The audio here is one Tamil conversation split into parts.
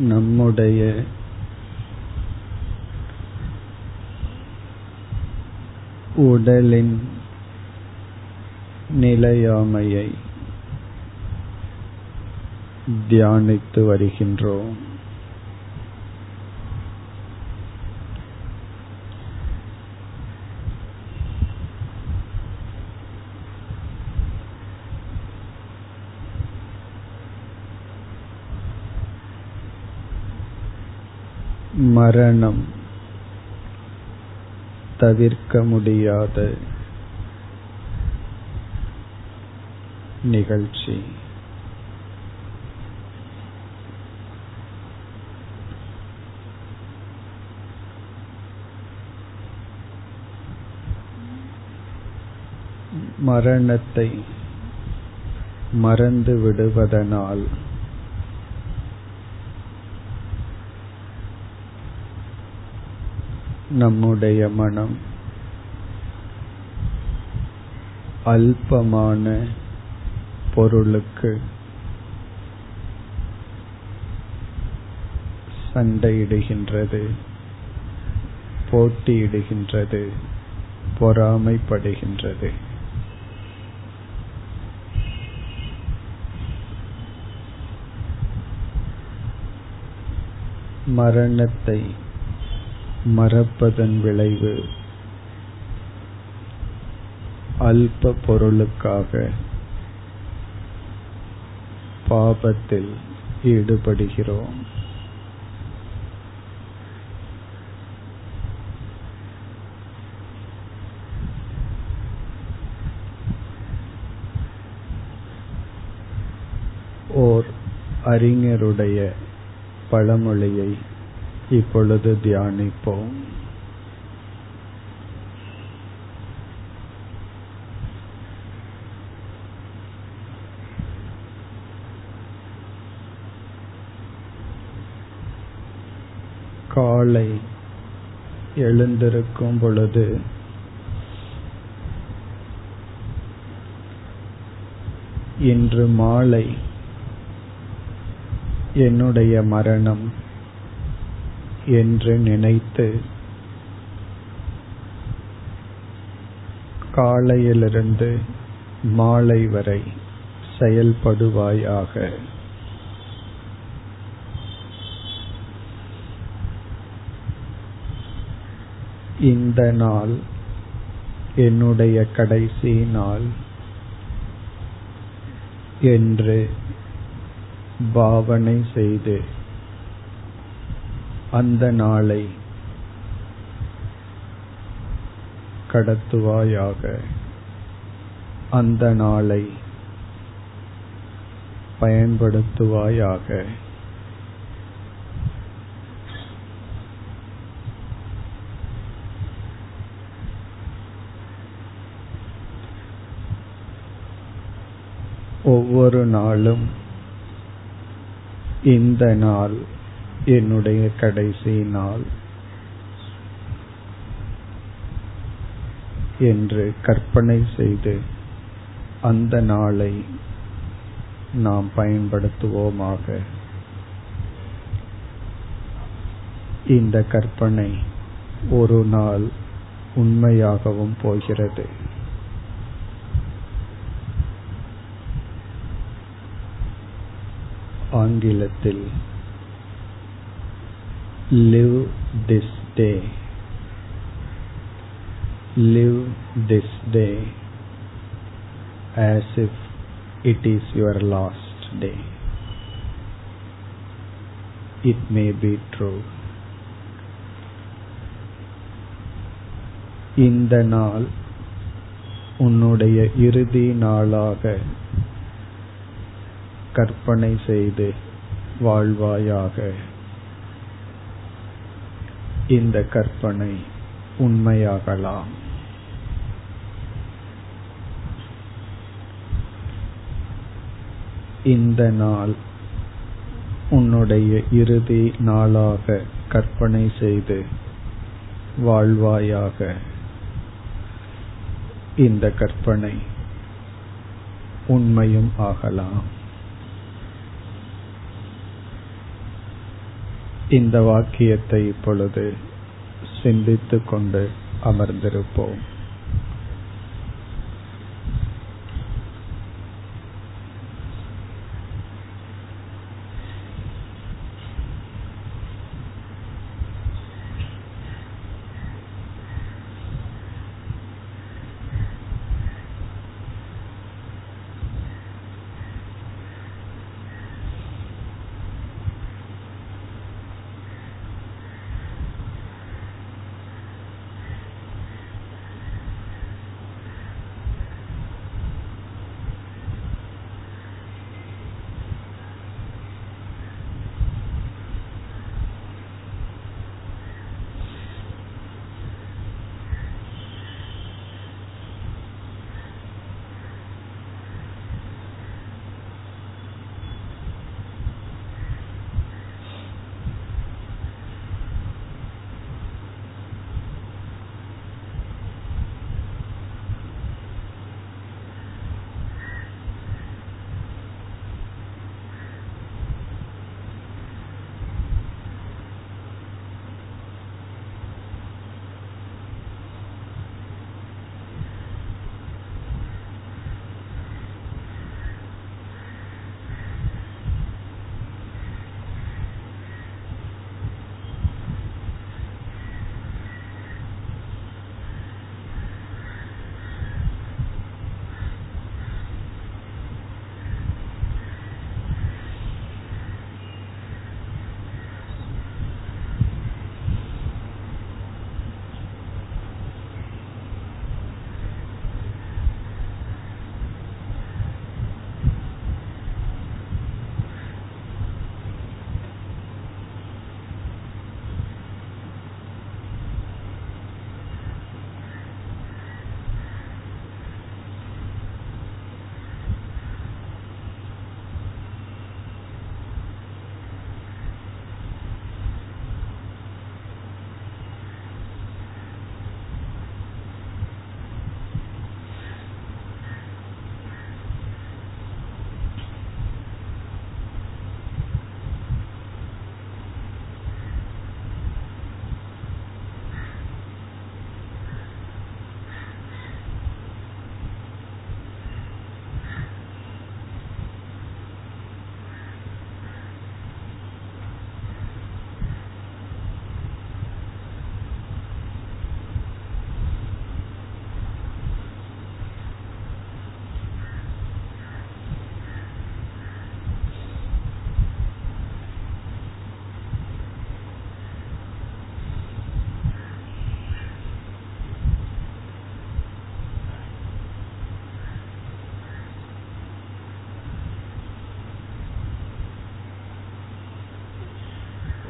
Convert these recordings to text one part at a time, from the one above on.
நம்முடைய உடலின் நிலையாமையை தியானித்து வருகின்றோம். மரணம். தவிர்க்க முடியாத நிகழ்ச்சி. மரணத்தை மறந்து விடுவதனால் நம்முடைய மனம் அல்பமான பொருளுக்கு சண்டையிடுகின்றது போட்டியிடுகின்றது பொறாமைப்படுகின்றது. மரணத்தை மறப்பதன் விளைவு. அல்ப பொருளுக்காக பாபத்தில் ஈடுபடுகிறோம். ஓர் அறிஞருடைய பழமொழியை இப்பொழுது தியானிப்போம். காலை எழுந்திருக்கும் பொழுது இன்று மாலை என்னுடைய மரணம். என்று நினைத்து காலையிலிருந்து மாலை வரை செயல்படுவாயாக. இந்த நாள் என்னுடைய கடைசி நாள் என்று பாவனை செய்து அந்த நாளை கடத்துவாயாக அந்த நாளை பயன்படுத்துவாயாக ஒவ்வொரு நாளும் இந்த நாள் என்னுடைய கடைசி நாள் என்று கற்பனை செய்து அந்த நாளை நாம் பயன்படுத்துவோமாக. இந்த கற்பனை ஒரு நாள் உண்மையாகவும் போகிறது. ஆங்கிலத்தில் live this day live this day as if it is your last day it may be true இந்த நாள் உன்னுடைய இறுதி நாளாக கற்பனை செய்து வாழ்வாயாக இந்த கற்பனை உண்மையாகலாம். இந்த நாள் உன்னுடைய இறுதி நாளாக கற்பனை செய்து வாழ்வாயாக இந்த கற்பனை உண்மையும் ஆகலாம். இந்த வாக்கியத்தை இப்பொழுது சிந்தித்துக் கொண்டு அமர்ந்திருப்போம்.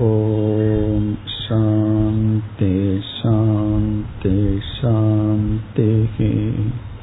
ओ